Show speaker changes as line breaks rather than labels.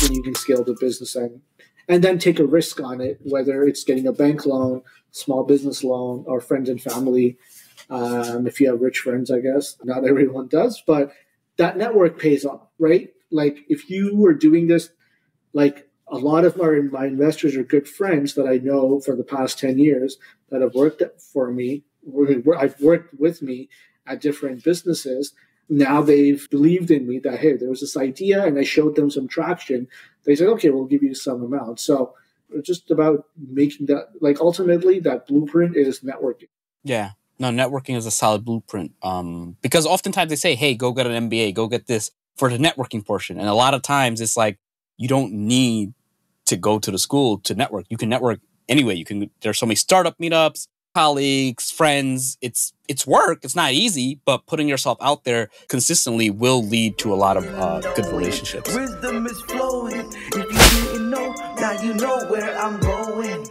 then you can scale the business and and then take a risk on it, whether it's getting a bank loan, small business loan, or friends and family. Um, if you have rich friends, I guess not everyone does, but that network pays off, right? Like if you were doing this, like a lot of my, my investors are good friends that I know for the past 10 years that have worked for me. I've worked with me at different businesses now they've believed in me that hey there was this idea and i showed them some traction. They said okay we'll give you some amount. So just about making that like ultimately that blueprint is networking.
Yeah. No networking is a solid blueprint. Um, because oftentimes they say hey go get an mba go get this for the networking portion. And a lot of times it's like you don't need to go to the school to network. You can network anyway. You can there's so many startup meetups colleagues, friends. It's it's work. It's not easy, but putting yourself out there consistently will lead to a lot of uh, good relationships. Wisdom is flowing. If you didn't know, now you know where I'm going.